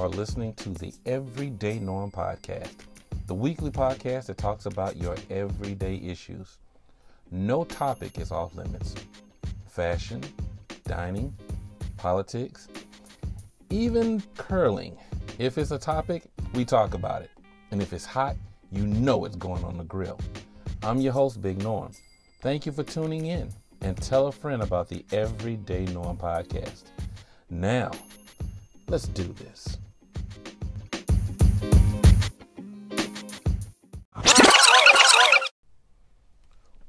are listening to the Everyday Norm podcast, the weekly podcast that talks about your everyday issues. No topic is off limits. Fashion, dining, politics, even curling. If it's a topic, we talk about it. And if it's hot, you know it's going on the grill. I'm your host, Big Norm. Thank you for tuning in and tell a friend about the Everyday Norm podcast. Now, let's do this.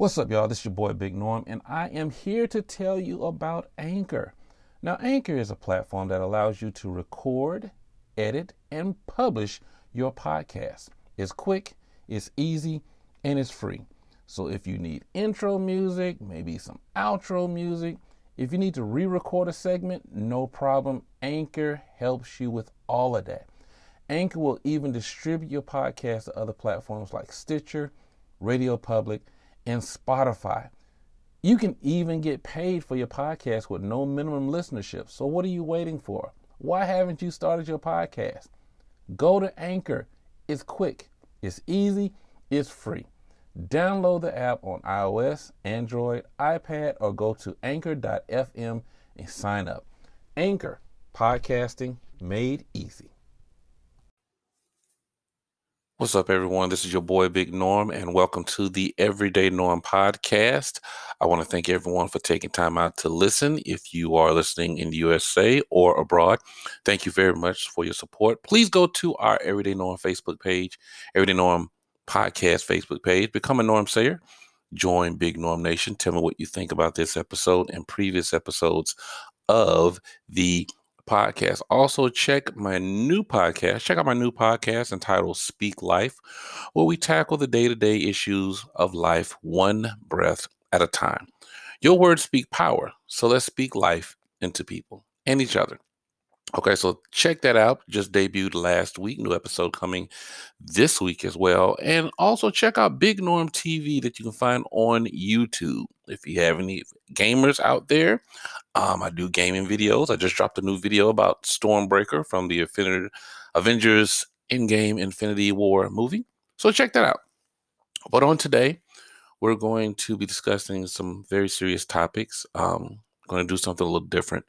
What's up, y'all? This is your boy Big Norm, and I am here to tell you about Anchor. Now, Anchor is a platform that allows you to record, edit, and publish your podcast. It's quick, it's easy, and it's free. So if you need intro music, maybe some outro music, if you need to re record a segment, no problem. Anchor helps you with all of that. Anchor will even distribute your podcast to other platforms like Stitcher, Radio Public, and Spotify. You can even get paid for your podcast with no minimum listenership. So, what are you waiting for? Why haven't you started your podcast? Go to Anchor. It's quick, it's easy, it's free. Download the app on iOS, Android, iPad, or go to anchor.fm and sign up. Anchor, podcasting made easy. What's up, everyone? This is your boy Big Norm, and welcome to the Everyday Norm podcast. I want to thank everyone for taking time out to listen. If you are listening in the USA or abroad, thank you very much for your support. Please go to our Everyday Norm Facebook page, Everyday Norm podcast Facebook page, become a Norm Sayer. Join Big Norm Nation. Tell me what you think about this episode and previous episodes of the podcast. Also, check my new podcast. Check out my new podcast entitled Speak Life, where we tackle the day to day issues of life one breath at a time. Your words speak power, so let's speak life into people and each other. Okay, so check that out. Just debuted last week. New episode coming this week as well. And also check out Big Norm TV that you can find on YouTube. If you have any gamers out there, um, I do gaming videos. I just dropped a new video about Stormbreaker from the Avengers Endgame Infinity War movie. So check that out. But on today, we're going to be discussing some very serious topics. Um, going to do something a little different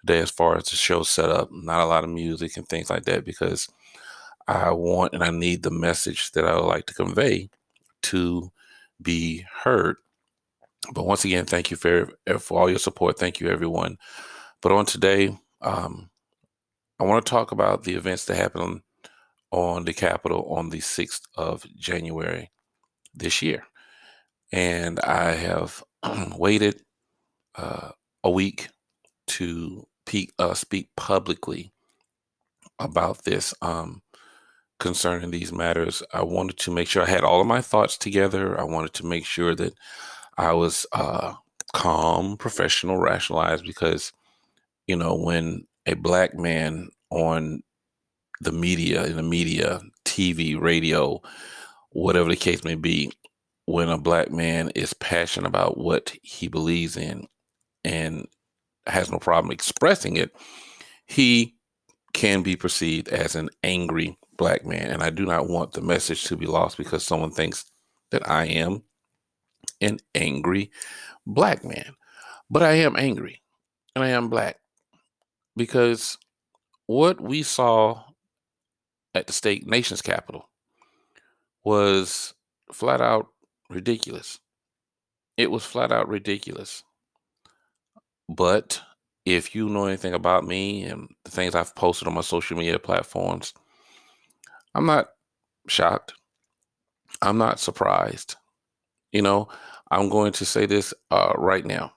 today as far as the show setup. Not a lot of music and things like that because I want and I need the message that I would like to convey to be heard. But once again, thank you for for all your support. Thank you, everyone. But on today, um, I want to talk about the events that happened on the Capitol on the 6th of January this year. And I have waited uh, a week to uh, speak publicly about this um, concerning these matters. I wanted to make sure I had all of my thoughts together. I wanted to make sure that I was uh, calm, professional, rationalized, because, you know, when a black man on the media, in the media, TV, radio, whatever the case may be, when a black man is passionate about what he believes in and has no problem expressing it, he can be perceived as an angry black man. And I do not want the message to be lost because someone thinks that I am an angry black man. But I am angry and I am black because what we saw at the state nation's capital was flat out ridiculous. It was flat out ridiculous. But if you know anything about me and the things I've posted on my social media platforms, I'm not shocked. I'm not surprised. You know, I'm going to say this uh, right now.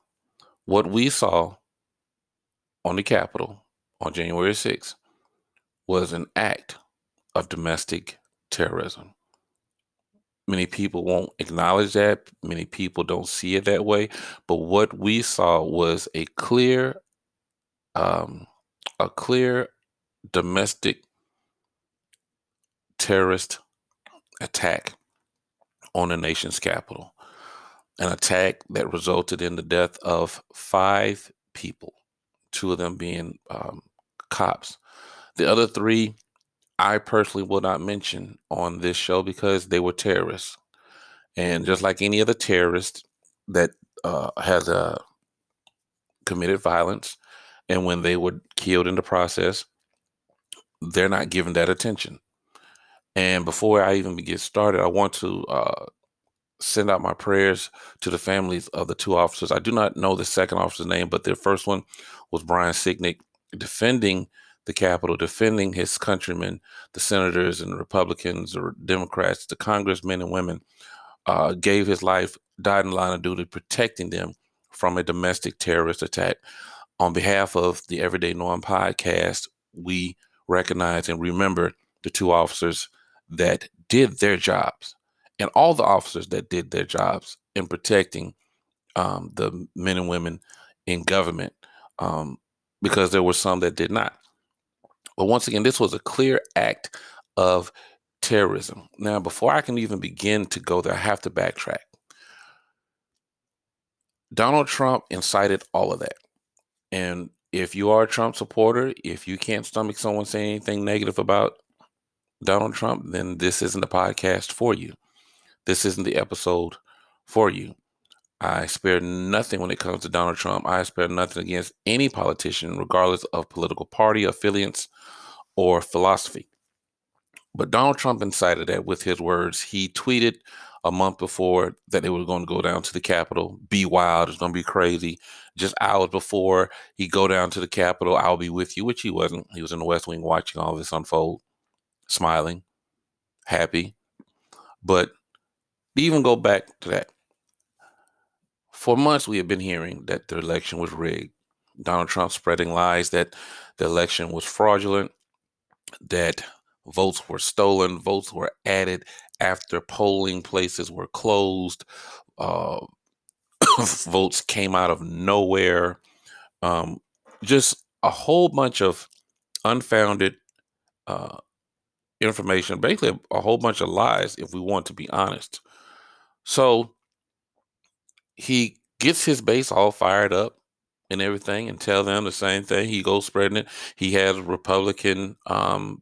What we saw on the Capitol on January 6th was an act of domestic terrorism. Many people won't acknowledge that. Many people don't see it that way. But what we saw was a clear, um, a clear domestic terrorist attack on the nation's capital. An attack that resulted in the death of five people, two of them being um, cops The other three, I personally will not mention on this show because they were terrorists. And just like any other terrorist that uh, has uh, committed violence, and when they were killed in the process, they're not given that attention. And before I even get started, I want to uh, send out my prayers to the families of the two officers. I do not know the second officer's name, but the first one was Brian Sicknick defending the Capitol, defending his countrymen, the senators and Republicans or Democrats, the congressmen and women, uh, gave his life, died in line of duty, protecting them from a domestic terrorist attack. On behalf of the Everyday Norm podcast, we recognize and remember the two officers that did their jobs and all the officers that did their jobs in protecting um, the men and women in government um, because there were some that did not. But once again, this was a clear act of terrorism. Now, before I can even begin to go there, I have to backtrack. Donald Trump incited all of that. And if you are a Trump supporter, if you can't stomach someone saying anything negative about Donald Trump, then this isn't a podcast for you. This isn't the episode for you. I spare nothing when it comes to Donald Trump. I spare nothing against any politician, regardless of political party, affiliates, or philosophy. But Donald Trump incited that with his words. He tweeted a month before that they were going to go down to the Capitol, be wild, it's going to be crazy. Just hours before he go down to the Capitol, I'll be with you, which he wasn't. He was in the West Wing watching all this unfold, smiling, happy. But even go back to that. For months, we have been hearing that the election was rigged. Donald Trump spreading lies that the election was fraudulent, that votes were stolen, votes were added after polling places were closed, uh, votes came out of nowhere. Um, just a whole bunch of unfounded uh, information, basically a, a, whole bunch of lies, if we want to be honest. So he gets his base all fired up and everything and tell them the same thing. He goes spreading it. He has Republican um,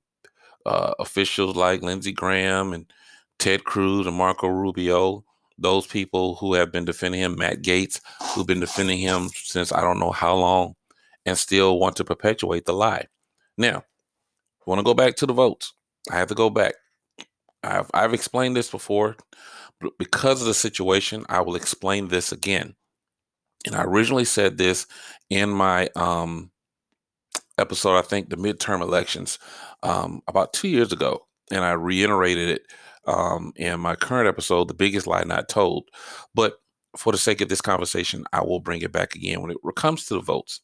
uh, officials like Lindsey Graham and Ted Cruz and Marco Rubio, those people who have been defending him, Matt Gaetz, who've been defending him since I don't know how long, and still want to perpetuate the lie. Now, I want to go back to the votes. I have to go back. I've I've explained this before because of the situation, I will explain this again. And I originally said this in my um, episode, I think the midterm elections, um, about two years ago. And I reiterated it um, in my current episode, The Biggest Lie Not Told. But for the sake of this conversation, I will bring it back again when it comes to the votes.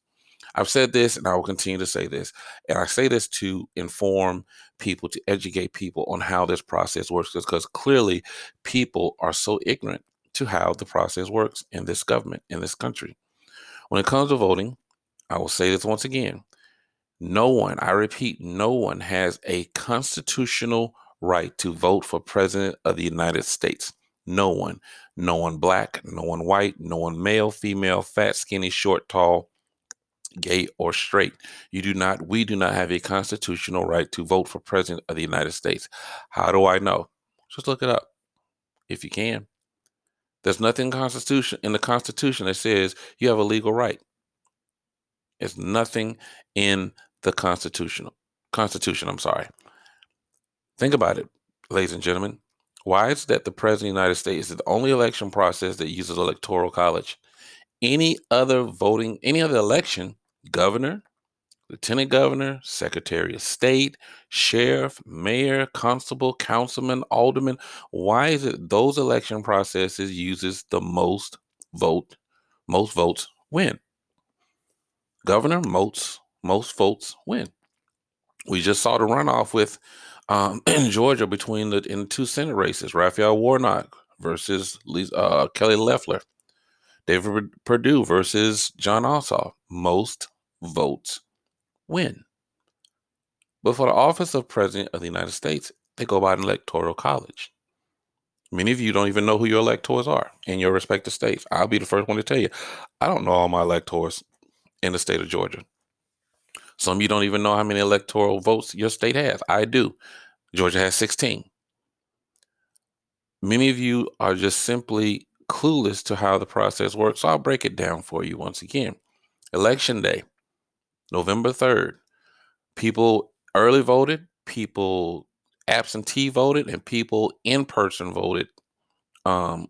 I've said this and I will continue to say this. And I say this to inform people, to educate people on how this process works, because clearly people are so ignorant to how the process works in this government, in this country. When it comes to voting, I will say this once again no one, I repeat, no one has a constitutional right to vote for president of the United States. No one. No one black, no one white, no one male, female, fat, skinny, short, tall, gay, or straight. You do not, we do not have a constitutional right to vote for president of the United States. How do I know? Just look it up if you can. There's nothing in constitution in the Constitution that says you have a legal right. There's nothing in the constitutional Constitution. I'm sorry. Think about it, ladies and gentlemen. Why is that the president of the United States is the only election process that uses electoral college? Any other voting, any other election governor, lieutenant governor, secretary of state, sheriff, mayor, constable, councilman, alderman. Why is it those election processes uses the most vote, most votes win? Governor, most most votes win. We just saw the runoff with um, in Georgia between the in the two Senate races, Raphael Warnock versus uh, Kelly Loeffler. David Perdue versus Jon Ossoff. Most votes win. But for the office of President of the United States, they go by an electoral college. Many of you don't even know who your electors are in your respective states. I'll be the first one to tell you. I don't know all my electors in the state of Georgia. Some of you don't even know how many electoral votes your state has. I do. Georgia has 16. Many of you are just simply clueless to how the process works. So I'll break it down for you once again. Election day, November 3rd. People early voted, people absentee voted, and people in person voted um,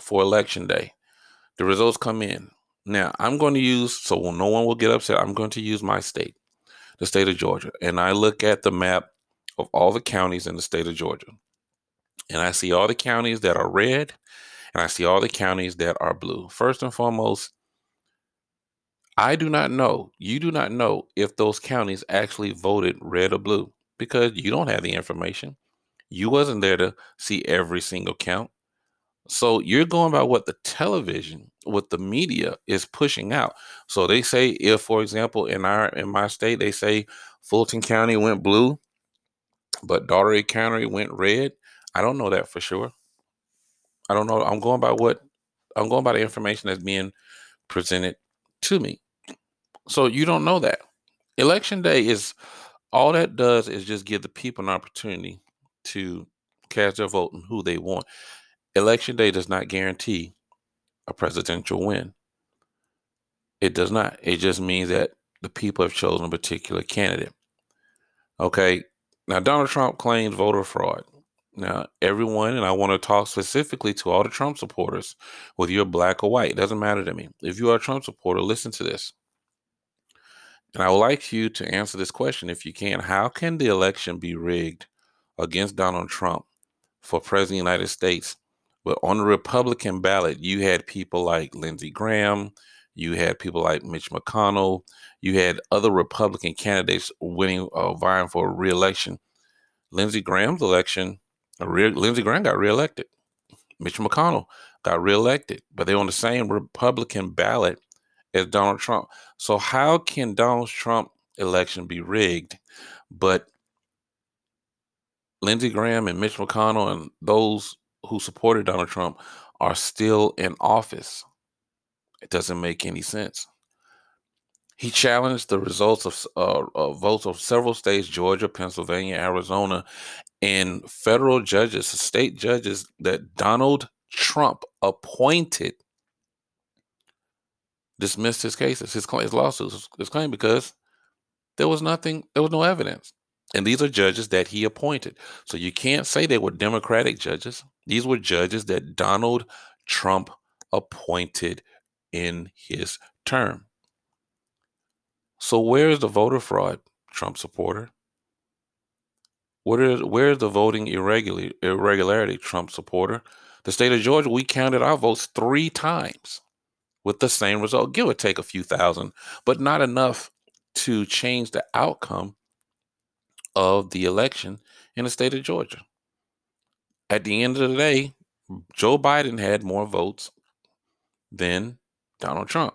for election day. The results come in. Now, I'm going to use, so no one will get upset, I'm going to use my state, the state of Georgia. And I look at the map of all the counties in the state of Georgia. And I see all the counties that are red, and I see all the counties that are blue. First and foremost, I do not know, you do not know if those counties actually voted red or blue because you don't have the information. You wasn't there to see every single count. So you're going by what the television, what the media is pushing out. So they say if, for example, in our in my state, they say Fulton County went blue, but Dougherty County went red. I don't know that for sure. I don't know. I'm going by what I'm going by the information that's being presented to me. So you don't know that. Election day is all that does is just give the people an opportunity to cast their vote and who they want. Election day does not guarantee a presidential win. It does not. It just means that the people have chosen a particular candidate. Okay. Now, Donald Trump claims voter fraud. Now, everyone, and I want to talk specifically to all the Trump supporters, whether you're black or white, it doesn't matter to me. If you are a Trump supporter, listen to this. And I would like you to answer this question if you can. How can the election be rigged against Donald Trump for President of the United States? But on the Republican ballot, you had people like Lindsey Graham, you had people like Mitch McConnell, you had other Republican candidates winning, uh, vying for reelection. Lindsey Graham's election, re- Lindsey Graham got reelected. Mitch McConnell got reelected, but they're on the same Republican ballot as Donald Trump. So how can Donald Trump election be rigged, but Lindsey Graham and Mitch McConnell and those who supported Donald Trump are still in office? It doesn't make any sense. He challenged the results of, uh, of votes of several states, Georgia, Pennsylvania, Arizona, and federal judges, state judges that Donald Trump appointed dismissed his cases, his, his lawsuits, his claim because there was nothing, there was no evidence. And these are judges that he appointed. So you can't say they were Democratic judges. These were judges that Donald Trump appointed in his term. So where is the voter fraud, Trump supporter? Where is, where is the voting irregular, irregularity, Trump supporter? The state of Georgia, we counted our votes three times with the same result, give or take a few thousand, but not enough to change the outcome of the election in the state of Georgia. At the end of the day, Joe Biden had more votes than Donald Trump.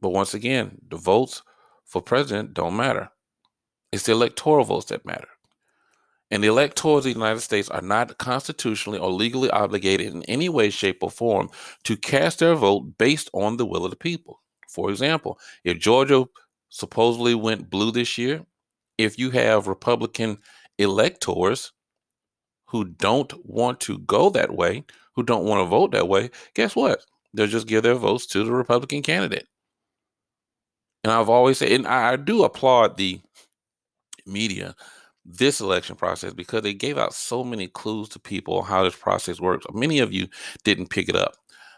But once again, the votes for president don't matter. It's the electoral votes that matter. And the electors of the United States are not constitutionally or legally obligated in any way, shape, or form to cast their vote based on the will of the people. For example, if Georgia supposedly went blue this year, if you have Republican electors who don't want to go that way, who don't want to vote that way, guess what? They'll just give their votes to the Republican candidate. And I've always said, and I do applaud the media this election process because they gave out so many clues to people how this process works. Many of you didn't pick it up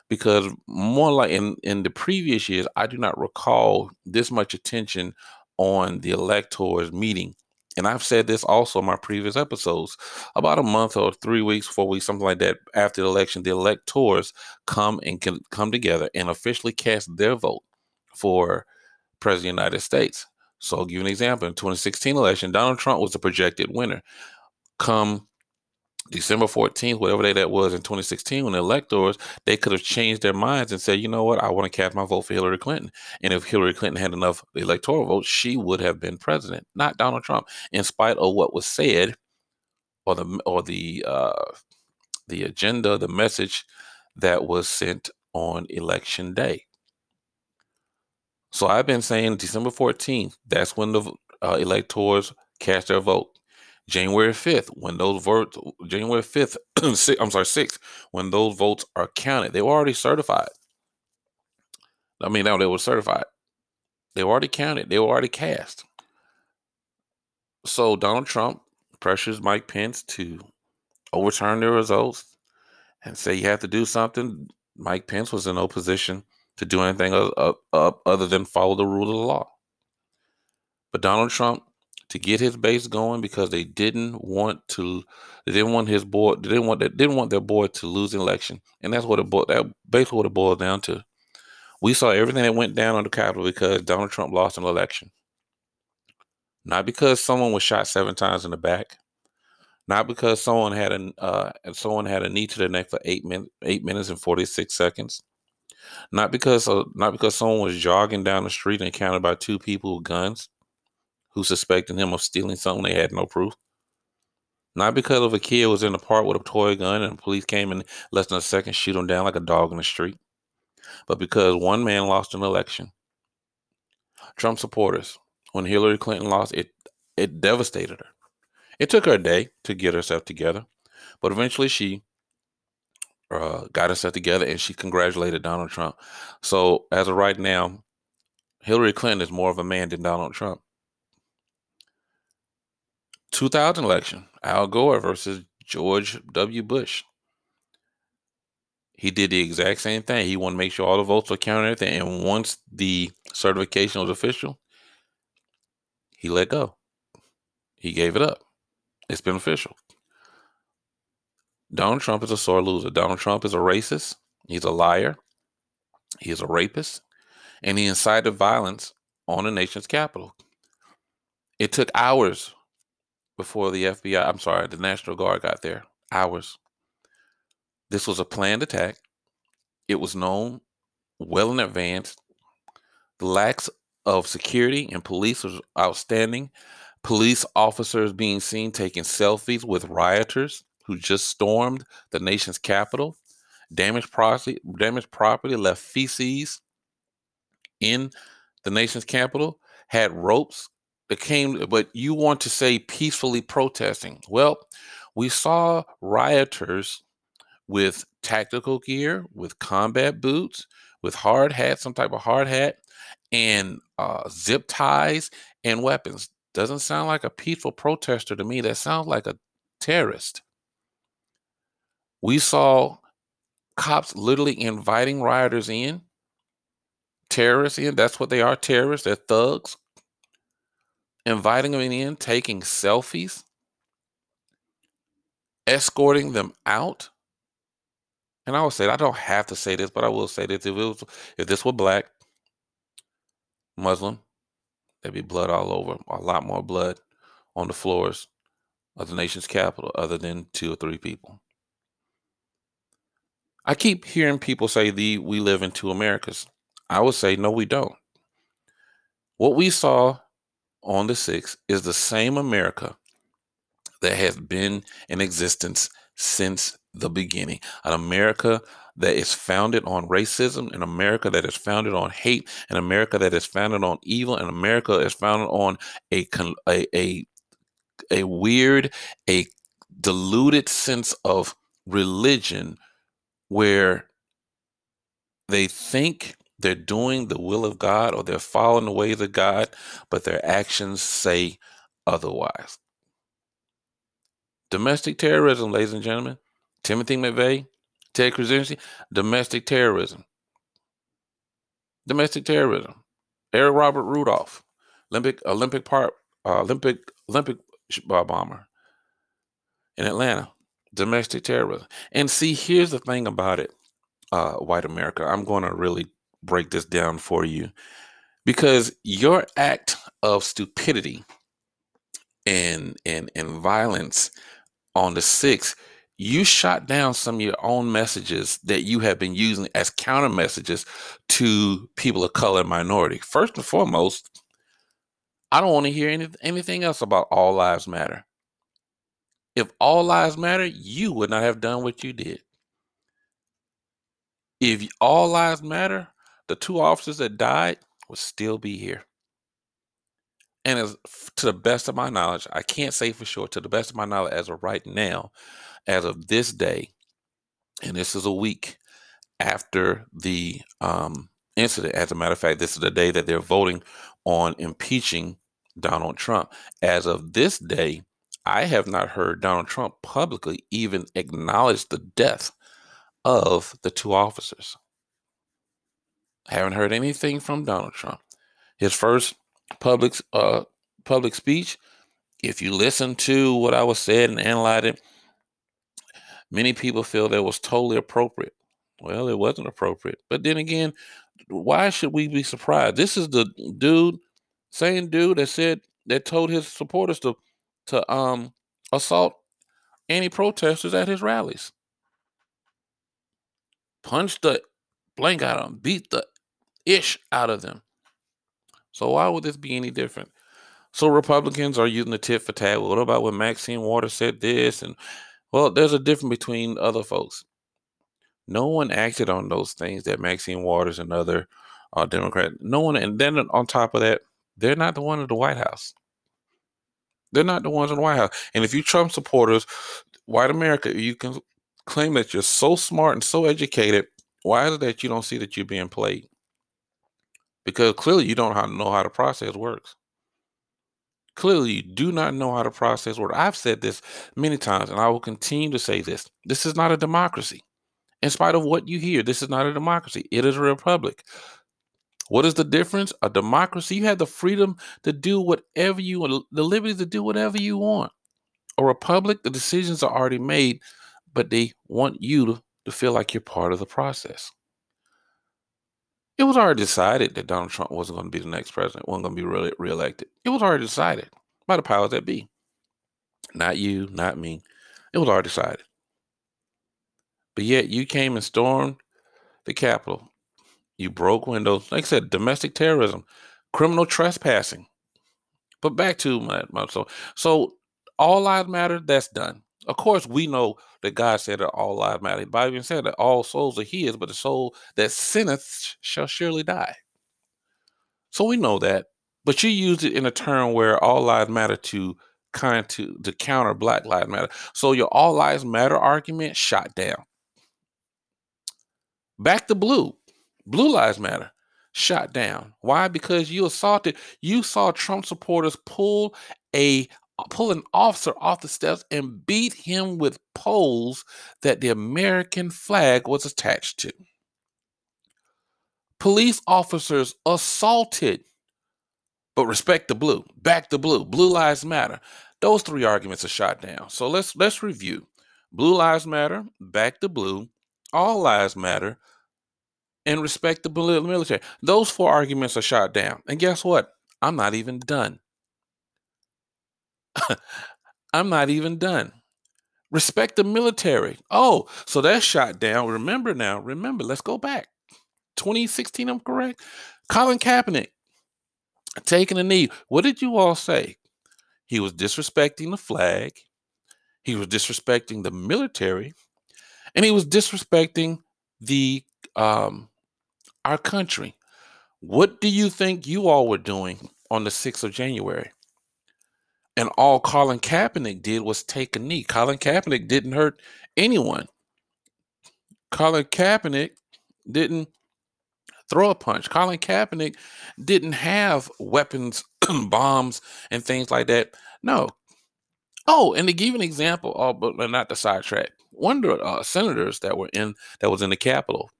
because more like in, in the previous years, I do not recall this much attention on the electors meeting. And I've said this also in my previous episodes. About a month or three weeks, four weeks, something like that, after the election, the electors come and can come together and officially cast their vote for President of the United States. So I'll give you an example. In 2016 election, Donald Trump was the projected winner. Come December 14th, whatever day that was in 2016, when the electors, they could have changed their minds and said, you know what, I want to cast my vote for Hillary Clinton. And if Hillary Clinton had enough electoral votes, she would have been president, not Donald Trump, in spite of what was said or the or the uh, the agenda, the message that was sent on election day. So I've been saying December 14th, that's when the uh, electors cast their vote. January 5th, when those votes, January 5th, I'm sorry, 6th, when those votes are counted, they were already certified. I mean, now they were certified. They were already counted. They were already cast. So Donald Trump pressures Mike Pence to overturn the results and say you have to do something. Mike Pence was in no position to do anything other than follow the rule of the law. But Donald Trump, to get his base going, because they didn't want to, they didn't want his boy, they didn't want, they didn't want their boy to lose an election, and that's what it boiled. That basically what it boiled down to. We saw everything that went down on the Capitol because Donald Trump lost an election. Not because someone was shot seven times in the back, not because someone had a uh, someone had a knee to the neck for eight minutes, eight minutes and forty six seconds. Not because uh, not because someone was jogging down the street and encountered by two people with guns, who suspected him of stealing something they had no proof. Not because of a kid was in the park with a toy gun and police came in less than a second shoot him down like a dog in the street, but because one man lost an election. Trump supporters, when Hillary Clinton lost, it it devastated her. It took her a day to get herself together, but eventually she uh, got herself together and she congratulated Donald Trump. So as of right now, Hillary Clinton is more of a man than Donald Trump. 2000 election, Al Gore versus George W. Bush. He did the exact same thing. He wanted to make sure all the votes were counted and everything. And once the certification was official, he let go. He gave it up. It's been official. Donald Trump is a sore loser. Donald Trump is a racist. He's a liar. He is a rapist. And he incited violence on the nation's capital. It took hours before the FBI, I'm sorry, the National Guard got there. Hours. This was a planned attack. It was known well in advance. The lack of security and police was outstanding. Police officers being seen taking selfies with rioters who just stormed the nation's capital, damaged property, damaged property, left feces in the nation's capital, had ropes that came, but you want to say peacefully protesting. Well, we saw rioters with tactical gear, with combat boots, with hard hats, some type of hard hat, and uh, zip ties and weapons. Doesn't sound like a peaceful protester to me. That sounds like a terrorist. We saw cops literally inviting rioters in, terrorists in. That's what they are terrorists, they're thugs. Inviting them in, taking selfies, escorting them out. And I will say, I don't have to say this, but I will say this. If, it was, if this were black, Muslim, there'd be blood all over, a lot more blood on the floors of the nation's capital, other than two or three people. I keep hearing people say the we live in two Americas. I would say no, we don't. What we saw on the 6th is the same America that has been in existence since the beginning. An America that is founded on racism, an America that is founded on hate, an America that is founded on evil, an America is founded on a a a, a weird, a diluted sense of religion where they think they're doing the will of God or they're following the ways of God, but their actions say otherwise. Domestic terrorism, ladies and gentlemen. Timothy McVeigh, Ted Kaczynski, domestic terrorism. Domestic terrorism. Eric Robert Rudolph, Olympic Olympic part uh, Olympic Olympic uh, bomber in Atlanta domestic terrorism. And see, here's the thing about it, uh, white America. I'm going to really break this down for you because your act of stupidity and and and violence on the 6th you shot down some of your own messages that you have been using as counter messages to people of color and minority. First and foremost, I don't want to hear any, anything else about all lives matter. If all lives matter, you would not have done what you did. If all lives matter, the two officers that died would still be here. And as to the best of my knowledge, I can't say for sure, to the best of my knowledge, as of right now, as of this day, and this is a week after the um, incident. As a matter of fact, this is the day that they're voting on impeaching Donald Trump. As of this day, I have not heard Donald Trump publicly even acknowledge the death of the two officers. I haven't heard anything from Donald Trump. His first public uh, public speech, if you listen to what I was said and analyze it, many people feel that was totally appropriate. Well, it wasn't appropriate. But then again, why should we be surprised? This is the dude, same dude that said that told his supporters to to um assault any protesters at his rallies. Punch the blank out of them, beat the ish out of them. So why would this be any different? So Republicans are using the tit for tat. Well, what about when Maxine Waters said this? And well, there's a difference between other folks. No one acted on those things that Maxine Waters and other uh, Democrats. No one, and then on top of that, they're not the one at the White House. They're not the ones in the White House. And if you Trump supporters, white America, you can claim that you're so smart and so educated. Why is it that you don't see that you're being played? Because clearly you don't know how the process works. Clearly, you do not know how the process works. I've said this many times, and I will continue to say this. This is not a democracy. In spite of what you hear, this is not a democracy. It is a republic. What is the difference? A democracy, you have the freedom to do whatever you want, the liberty to do whatever you want. A republic, the decisions are already made, but they want you to, to feel like you're part of the process. It was already decided that Donald Trump wasn't going to be the next president, wasn't going to be re- reelected. It was already decided by the powers that be. Not you, not me. It was already decided. But yet you came and stormed the Capitol you broke windows. Like I said, domestic terrorism, criminal trespassing. But back to my, my so so all lives matter. That's done. Of course, we know that God said that all lives matter. Bible said that all souls are His, but the soul that sinneth shall surely die. So we know that. But you used it in a term where all lives matter to kind to to counter Black Lives Matter. So your all lives matter argument shot down. Back to blue. Blue Lives Matter shot down. Why? Because you assaulted, you saw Trump supporters pull a pull an officer off the steps and beat him with poles that the American flag was attached to. Police officers assaulted, but respect the blue, back the blue, blue lives matter. Those three arguments are shot down. So let's let's review. Blue lives matter, back the blue, all lives matter, and respect the military. Those four arguments are shot down. And guess what? I'm not even done. I'm not even done. Respect the military. Oh, so that's shot down. Remember now, remember, let's go back. 2016, I'm correct. Colin Kaepernick taking a knee. What did you all say? He was disrespecting the flag, he was disrespecting the military, and he was disrespecting the um, our country. What do you think you all were doing on the 6th of January? And all Colin Kaepernick did was take a knee. Colin Kaepernick didn't hurt anyone. Colin Kaepernick didn't throw a punch. Colin Kaepernick didn't have weapons, bombs, and things like that. No. Oh, and to give an example, oh, but not the sidetrack. One of the uh, senators that were in that was in the Capitol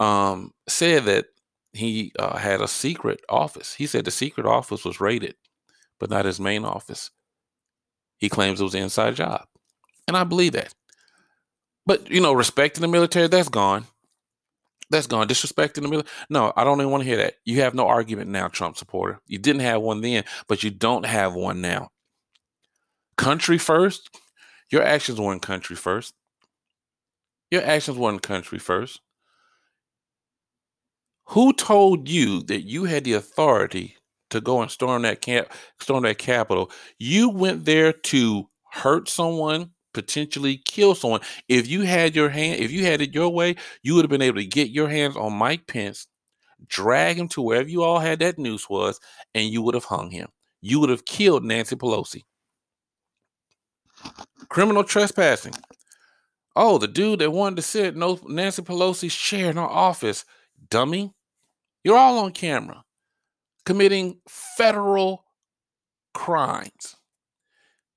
um, said that he uh, had a secret office. He said the secret office was raided, but not his main office. He claims it was an inside job. And I believe that. But, you know, respecting the military, that's gone. That's gone. Disrespecting the military. No, I don't even want to hear that. You have no argument now, Trump supporter. You didn't have one then, but you don't have one now. Country first. Your actions weren't country first. Your actions weren't country first. Who told you that you had the authority to go and storm that camp, storm that Capitol? You went there to hurt someone, potentially kill someone. If you had your hand, if you had it your way, you would have been able to get your hands on Mike Pence, drag him to wherever you all had that noose was, and you would have hung him. You would have killed Nancy Pelosi. Criminal trespassing. Oh, the dude that wanted to sit in Nancy Pelosi's chair in her office, dummy. You're all on camera committing federal crimes,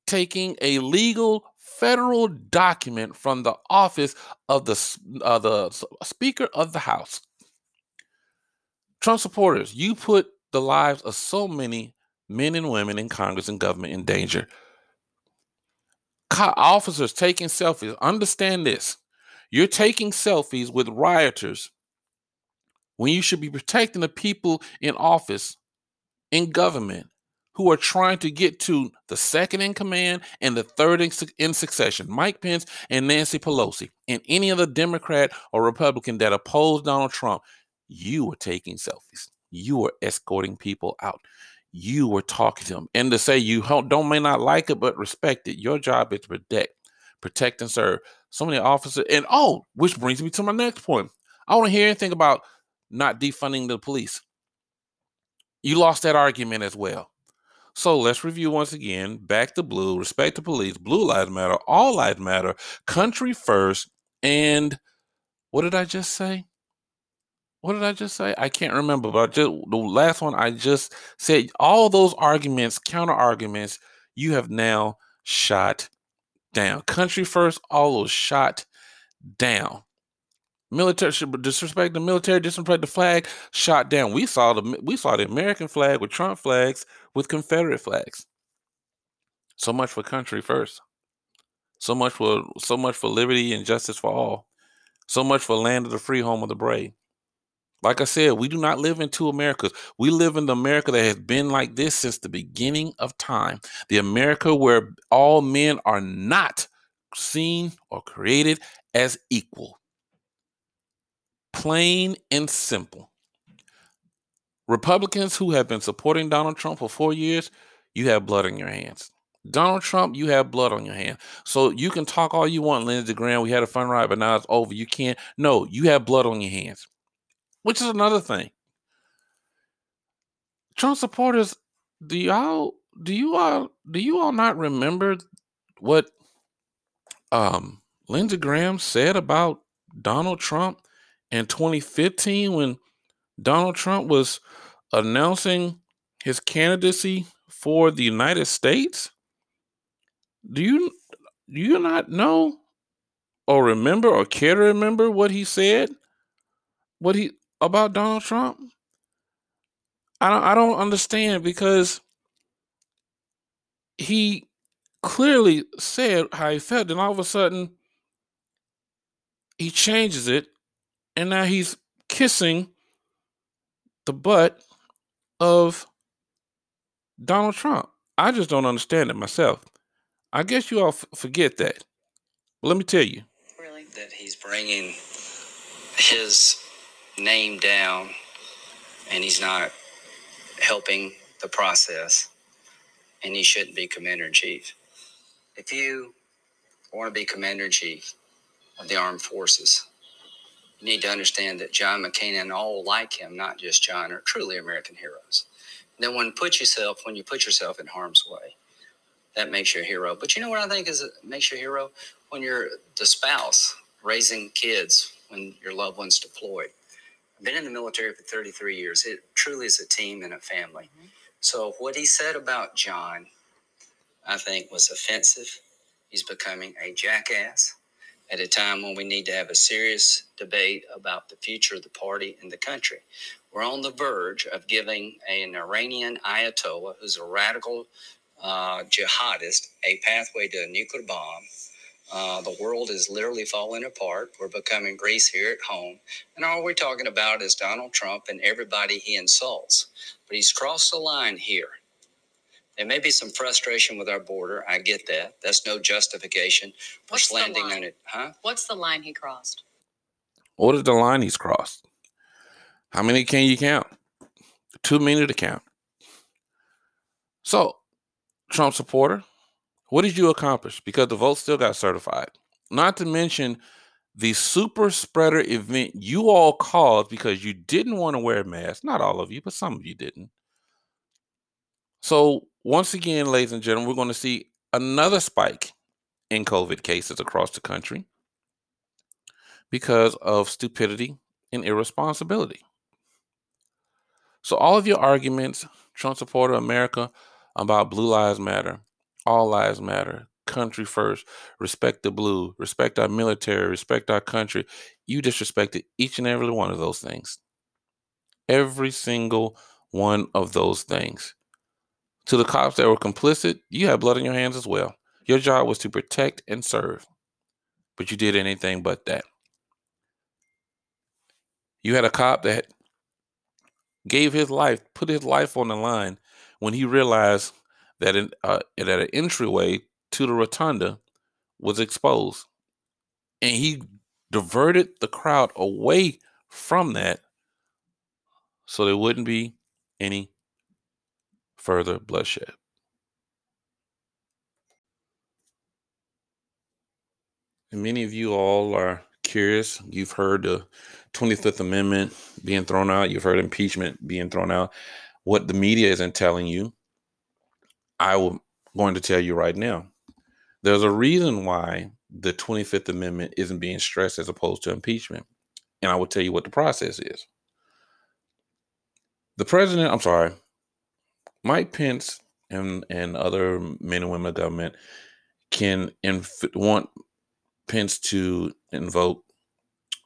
taking a legal federal document from the office of the, uh, the Speaker of the House. Trump supporters, you put the lives of so many men and women in Congress and government in danger. Co- officers taking selfies, understand this. You're taking selfies with rioters when you should be protecting the people in office, in government, who are trying to get to the second in command and the third in, in succession, Mike Pence and Nancy Pelosi, and any other Democrat or Republican that oppose Donald Trump, you were taking selfies. You were escorting people out. You were talking to them. And to say you don't may not like it, but respect it. Your job is to protect, protect and serve. So many officers. And oh, which brings me to my next point. I want to hear anything about not defunding the police. You lost that argument as well. So let's review once again. Back to blue, respect the police, blue lives matter, all lives matter, country first, and what did I just say? What did I just say? I can't remember, but just the last one I just said all those arguments, counter arguments, you have now shot down. Country first, all those shot down. Military disrespect the military, disrespect the flag, shot down. We saw the we saw the American flag with Trump flags with Confederate flags. So much for country first. So much for so much for liberty and justice for all. So much for land of the free, home of the brave. Like I said, we do not live in two Americas. We live in the America that has been like this since the beginning of time. The America where all men are not seen or created as equal. Plain and simple. Republicans who have been supporting Donald Trump for four years, you have blood on your hands. Donald Trump, you have blood on your hand. So you can talk all you want, Lindsey Graham. We had a fun ride, but now it's over. You can't. No, you have blood on your hands, which is another thing. Trump supporters, do y'all do you all do you all not remember what um Lindsey Graham said about Donald Trump in 2015 when Donald Trump was announcing his candidacy for the United States? Do you do you not know or remember or care to remember what he said? What he about Donald Trump? I don't I don't understand because he clearly said how he felt, and all of a sudden he changes it and now he's kissing the butt of Donald Trump. I just don't understand it myself. I guess you all f- forget that. But let me tell you. Really? That he's bringing his name down and he's not helping the process and he shouldn't be commander in chief. If you want to be commander in chief of the armed forces, you need to understand that John McCain and all like him, not just John, are truly American heroes. And then when put yourself, when you put yourself in harm's way, that makes you a hero. But you know what I think is it makes you a hero when you're the spouse raising kids when your loved one's deployed. I've been in the military for 33 years. It truly is a team and a family. Mm-hmm. So what he said about John, I think, was offensive. He's becoming a jackass at a time when we need to have a serious debate about the future of the party and the country. We're on the verge of giving an Iranian Ayatollah, who's a radical uh, jihadist, a pathway to a nuclear bomb. Uh, the world is literally falling apart. We're becoming Greece here at home. And all we're talking about is Donald Trump and everybody he insults. But he's crossed the line here. There may be some frustration with our border. I get that. That's no justification for What's slandering line? on it. Huh? What's the line he crossed? What is the line he's crossed? How many can you count? Too many to count. So, Trump supporter, what did you accomplish? Because the vote still got certified. Not to mention the super spreader event you all caused because you didn't want to wear a mask. Not all of you, but some of you didn't. So, once again, ladies and gentlemen, we're going to see another spike in COVID cases across the country because of stupidity and irresponsibility. So, all of your arguments, Trump supporter America, about Blue Lives Matter, All Lives Matter, country first, respect the blue, respect our military, respect our country, you disrespected each and every one of those things. Every single one of those things. To the cops that were complicit, you had blood on your hands as well. Your job was to protect and serve, but you did anything but that. You had a cop that gave his life, put his life on the line when he realized that in, uh, that an entryway to the rotunda was exposed, and he diverted the crowd away from that so there wouldn't be any further bloodshed. And many of you all are curious. You've heard the 25th Amendment being thrown out, you've heard impeachment being thrown out. What the media isn't telling you, I am going to tell you right now. There's a reason why the 25th Amendment isn't being stressed as opposed to impeachment. And I will tell you what the process is. The president, I'm sorry, Mike Pence and and other men and women of government can inf- want Pence to invoke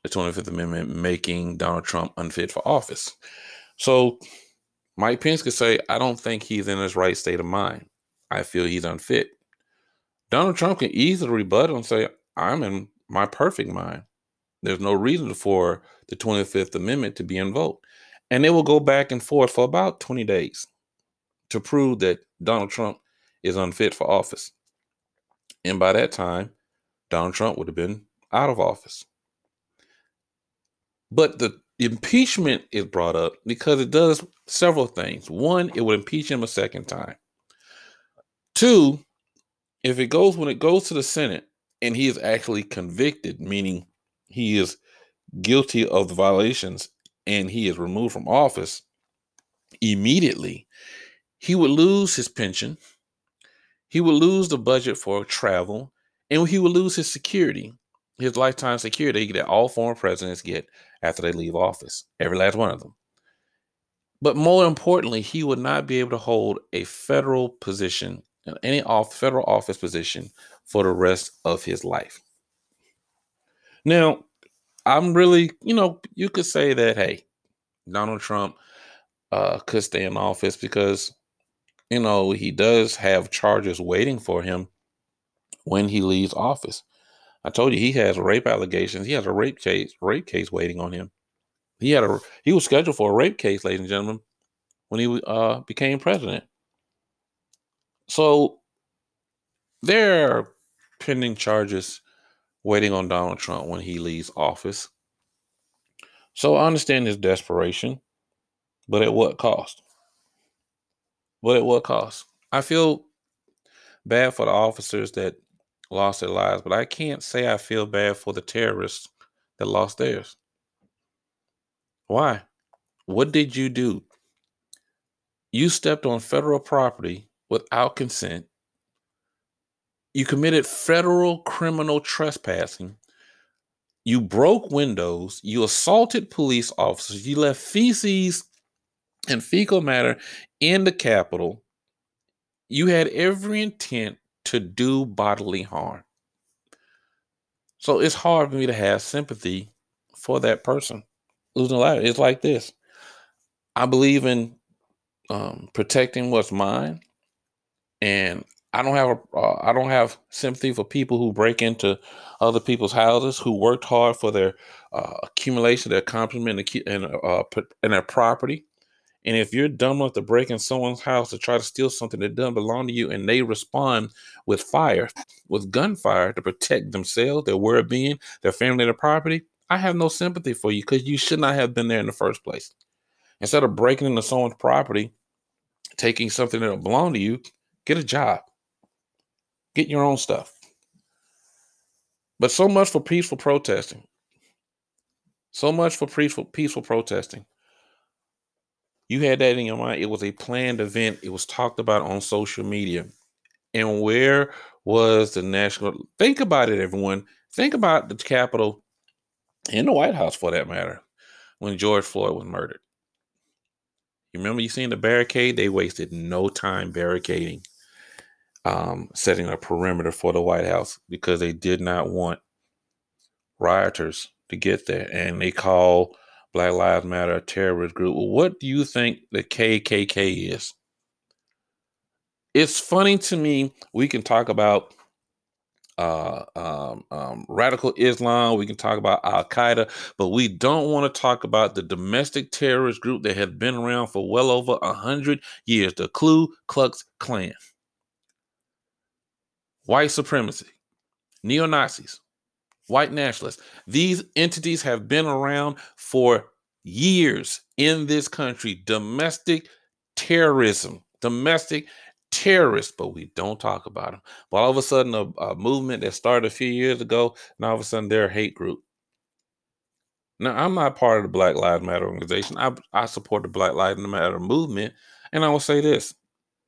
the 25th Amendment, making Donald Trump unfit for office. So Mike Pence could say, I don't think he's in his right state of mind. I feel he's unfit. Donald Trump can easily rebut and say, I'm in my perfect mind. There's no reason for the 25th Amendment to be invoked. And they will go back and forth for about 20 days to prove that Donald Trump is unfit for office. And by that time, Donald Trump would have been out of office. But the impeachment is brought up because it does several things. One, it would impeach him a second time. Two, if it goes when it goes to the Senate and he is actually convicted, meaning he is guilty of the violations and he is removed from office immediately, he would lose his pension, he would lose the budget for travel, and he would lose his security, his lifetime security that all former presidents get after they leave office, every last one of them. But more importantly, he would not be able to hold a federal position, any off federal office position for the rest of his life. Now, I'm really, you know, you could say that, hey, Donald Trump uh, could stay in office because you know, he does have charges waiting for him when he leaves office. I told you he has rape allegations. He has a rape case, rape case waiting on him. He had a he was scheduled for a rape case, ladies and gentlemen, when he uh, became president. So there are pending charges waiting on Donald Trump when he leaves office. So I understand his desperation, but at what cost? But at what cost? I feel bad for the officers that lost their lives, but I can't say I feel bad for the terrorists that lost theirs. Why? What did you do? You stepped on federal property without consent. You committed federal criminal trespassing. You broke windows. You assaulted police officers. You left feces and fecal matter in the Capitol, you had every intent to do bodily harm. So it's hard for me to have sympathy for that person losing a life. It's like this. I believe in um, protecting what's mine, and I don't have a uh, I don't have sympathy for people who break into other people's houses who worked hard for their uh, accumulation, their accomplishment, and, uh, and their property. And if you're dumb enough to break in someone's house to try to steal something that doesn't belong to you, and they respond with fire, with gunfire to protect themselves, their well being, their family, their property, I have no sympathy for you because you should not have been there in the first place. Instead of breaking into someone's property, taking something that don't belong to you, get a job, get your own stuff. But so much for peaceful protesting. So much for peaceful peaceful protesting. You had that in your mind. It was a planned event. It was talked about on social media. And where was the national? Think about it, everyone. Think about the Capitol and the White House, for that matter, when George Floyd was murdered. You remember you seen the barricade? They wasted no time barricading, um, setting a perimeter for the White House because they did not want rioters to get there. And they call Black Lives Matter a terrorist group. What do you think the KKK is? It's funny to me. We can talk about uh, um, um, radical Islam. We can talk about Al Qaeda, but we don't want to talk about the domestic terrorist group that has been around for well over a hundred years, the Ku Klux Klan, white supremacy, neo Nazis, white nationalists. These entities have been around for years in this country. Domestic terrorism, domestic terrorists, but we don't talk about them. But all of a sudden, a, a, movement that started a few years ago, and all of a sudden they're a hate group. Now, I'm not part of the Black Lives Matter organization. I, I support the Black Lives Matter movement. And I will say this,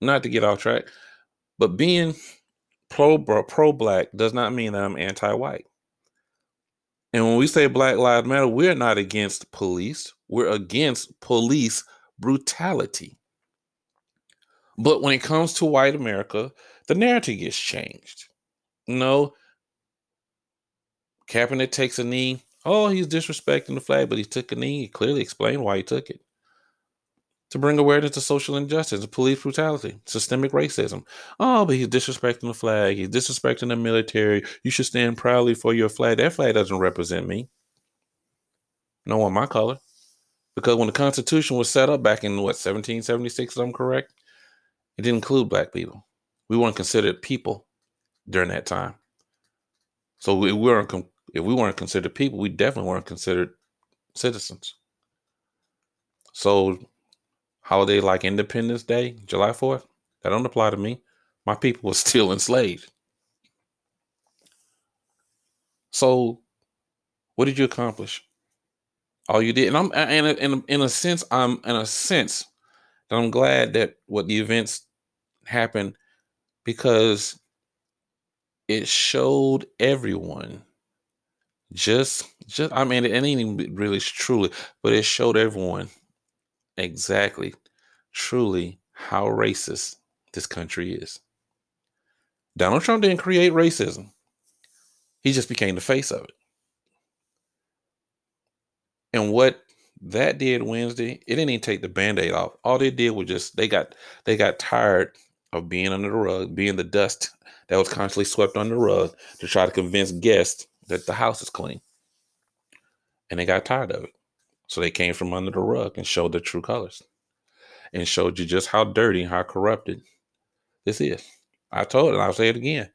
not to get off track, but being pro pro black does not mean that I'm anti-white. And when we say Black Lives Matter, we're not against police. We're against police brutality. But when it comes to white America, the narrative gets changed. no, Kaepernick takes a knee. Oh, he's disrespecting the flag, but he took a knee. He clearly explained why he took it. To bring awareness to social injustice, police brutality, systemic racism. Oh, but he's disrespecting the flag. He's disrespecting the military. You should stand proudly for your flag. That flag doesn't represent me. No one my color. Because when the Constitution was set up back in what 1776, if I'm correct, it didn't include black people. We weren't considered people during that time. So we weren't if we weren't considered people, we definitely weren't considered citizens. So holiday like Independence Day, July 4th, that don't apply to me. My people were still enslaved. So what did you accomplish? All you did, and I'm in a, in in a sense, I'm in a sense that I'm glad that what the events happened because it showed everyone just just I mean it ain't even really truly, but it showed everyone exactly truly how racist this country is. Donald Trump didn't create racism. He just became the face of it. And what that did Wednesday, it didn't even take the band-aid off. All they did was just they got they got tired of being under the rug, being the dust that was constantly swept under the rug to try to convince guests that the house is clean. And they got tired of it. So they came from under the rug and showed their true colors and showed you just how dirty, and how corrupted this is. I told it, and I'll say it again.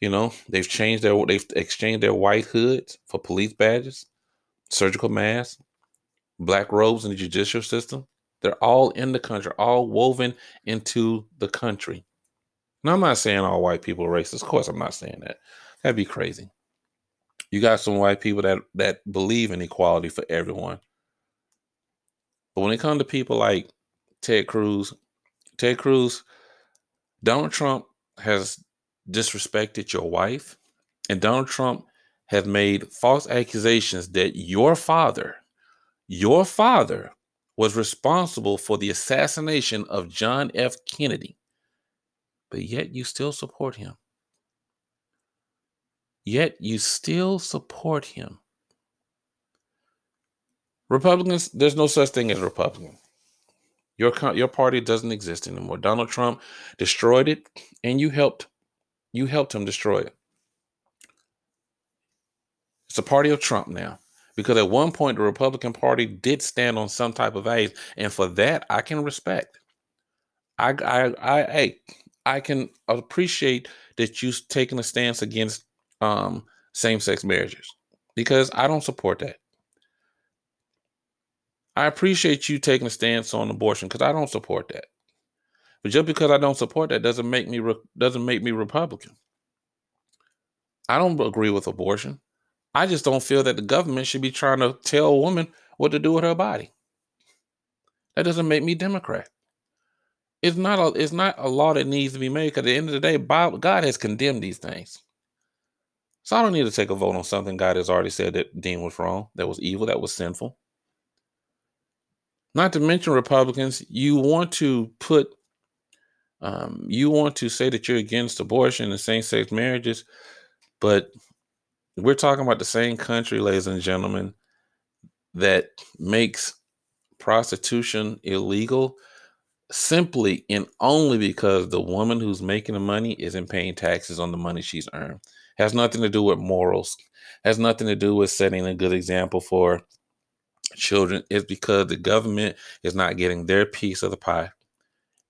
You know, they've changed their, they've exchanged their white hoods for police badges, surgical masks, black robes in the judicial system. They're all in the country, all woven into the country. Now, I'm not saying all white people are racist. Of course, I'm not saying that. That'd be crazy. You got some white people that that believe in equality for everyone. But when it comes to people like Ted Cruz, Ted Cruz, Donald Trump has disrespected your wife, and Donald Trump has made false accusations that your father, your father was responsible for the assassination of John F. Kennedy, but yet you still support him. Yet you still support him. Republicans, there's no such thing as Republican. Your your party doesn't exist anymore. Donald Trump destroyed it, and you helped you helped him destroy it. It's a party of Trump now because at one point the Republican Party did stand on some type of values, and for that I can respect. I I I I, I can appreciate that you taking a stance against um, same-sex marriages because I don't support that. I appreciate you taking a stance on abortion because I don't support that. But just because I don't support that doesn't make me re- doesn't make me Republican. I don't agree with abortion. I just don't feel that the government should be trying to tell a woman what to do with her body. That doesn't make me Democrat. It's not a it's not a law that needs to be made because at the end of the day, Bible, God has condemned these things. So I don't need to take a vote on something God has already said that Dean was wrong, that was evil, that was sinful. Not to mention Republicans, you want to put um, you want to say that you're against abortion and same-sex marriages, but we're talking about the same country, ladies and gentlemen, that makes prostitution illegal simply and only because the woman who's making the money isn't paying taxes on the money she's earned. Has nothing to do with morals. Has nothing to do with setting a good example for children. is because the government is not getting their piece of the pie.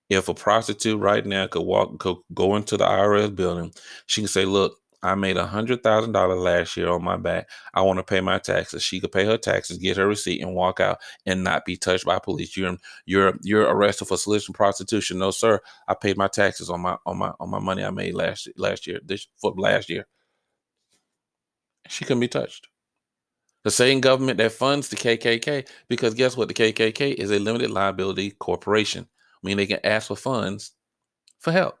If a prostitute right now could walk, could go into the IRS building, she can say, "Look, I made a hundred thousand dollars last year on my back. I want to pay my taxes. She could pay her taxes, get her receipt, and walk out and not be touched by police. You're you're you're arrested for soliciting prostitution. No, sir. I paid my taxes on my on my on my money I made last last year. This for last year. She couldn't be touched. The same government that funds the KKK, because guess what? The KKK is a limited liability corporation. I mean, they can ask for funds for help.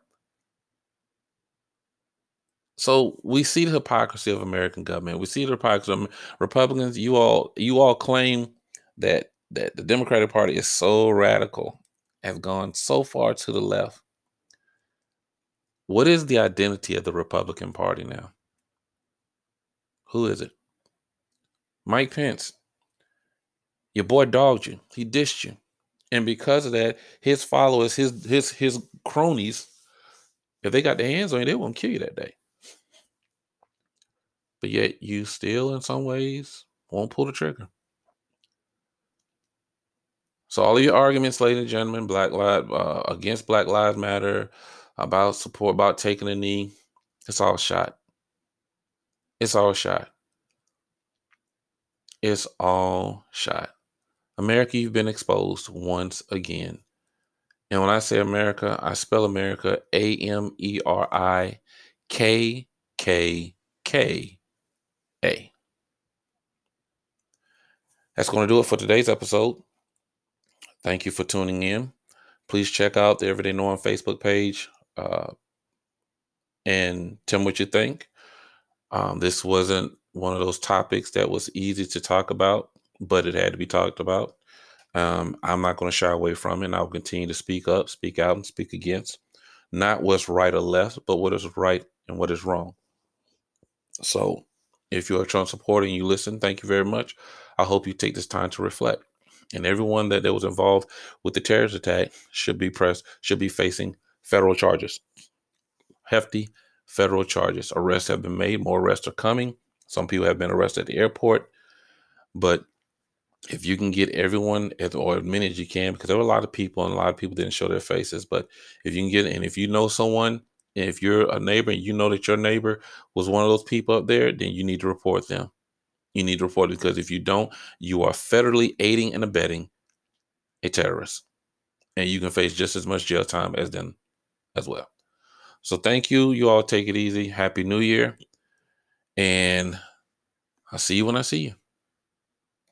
So we see the hypocrisy of American government. We see the hypocrisy of Republicans. You all, you all claim that that the Democratic Party is so radical, have gone so far to the left. What is the identity of the Republican Party now? Who is it? Mike Pence. Your boy dogged you. He dissed you. And because of that, his followers, his his his cronies, if they got their hands on you, they won't kill you that day but yet you still, in some ways, won't pull the trigger. So all of your arguments, ladies and gentlemen, Black Lives uh, against Black Lives Matter, about support, about taking a knee, it's all shot. It's all shot. It's all shot. America, you've been exposed once again. And when I say America, I spell America A M E R I K K K a. That's going to do it for today's episode. Thank you for tuning in. Please check out the Everyday Norm Facebook page uh, and tell me what you think. Um, this wasn't one of those topics that was easy to talk about, but it had to be talked about. Um, I'm not going to shy away from it. And I'll continue to speak up, speak out, and speak against not what's right or left, but what is right and what is wrong. So if you're a Trump supporter and you listen, thank you very much. I hope you take this time to reflect. And everyone that, that was involved with the terrorist attack should be pressed, should be facing federal charges. Hefty federal charges. Arrests have been made. More arrests are coming. Some people have been arrested at the airport. But if you can get everyone as or as many as you can, because there were a lot of people and a lot of people didn't show their faces. But if you can get, and if you know someone and if you're a neighbor and you know that your neighbor was one of those people up there, then you need to report them. You need to report it because if you don't, you are federally aiding and abetting a terrorist. And you can face just as much jail time as them as well. So thank you. You all take it easy. Happy New Year. And I'll see you when I see you.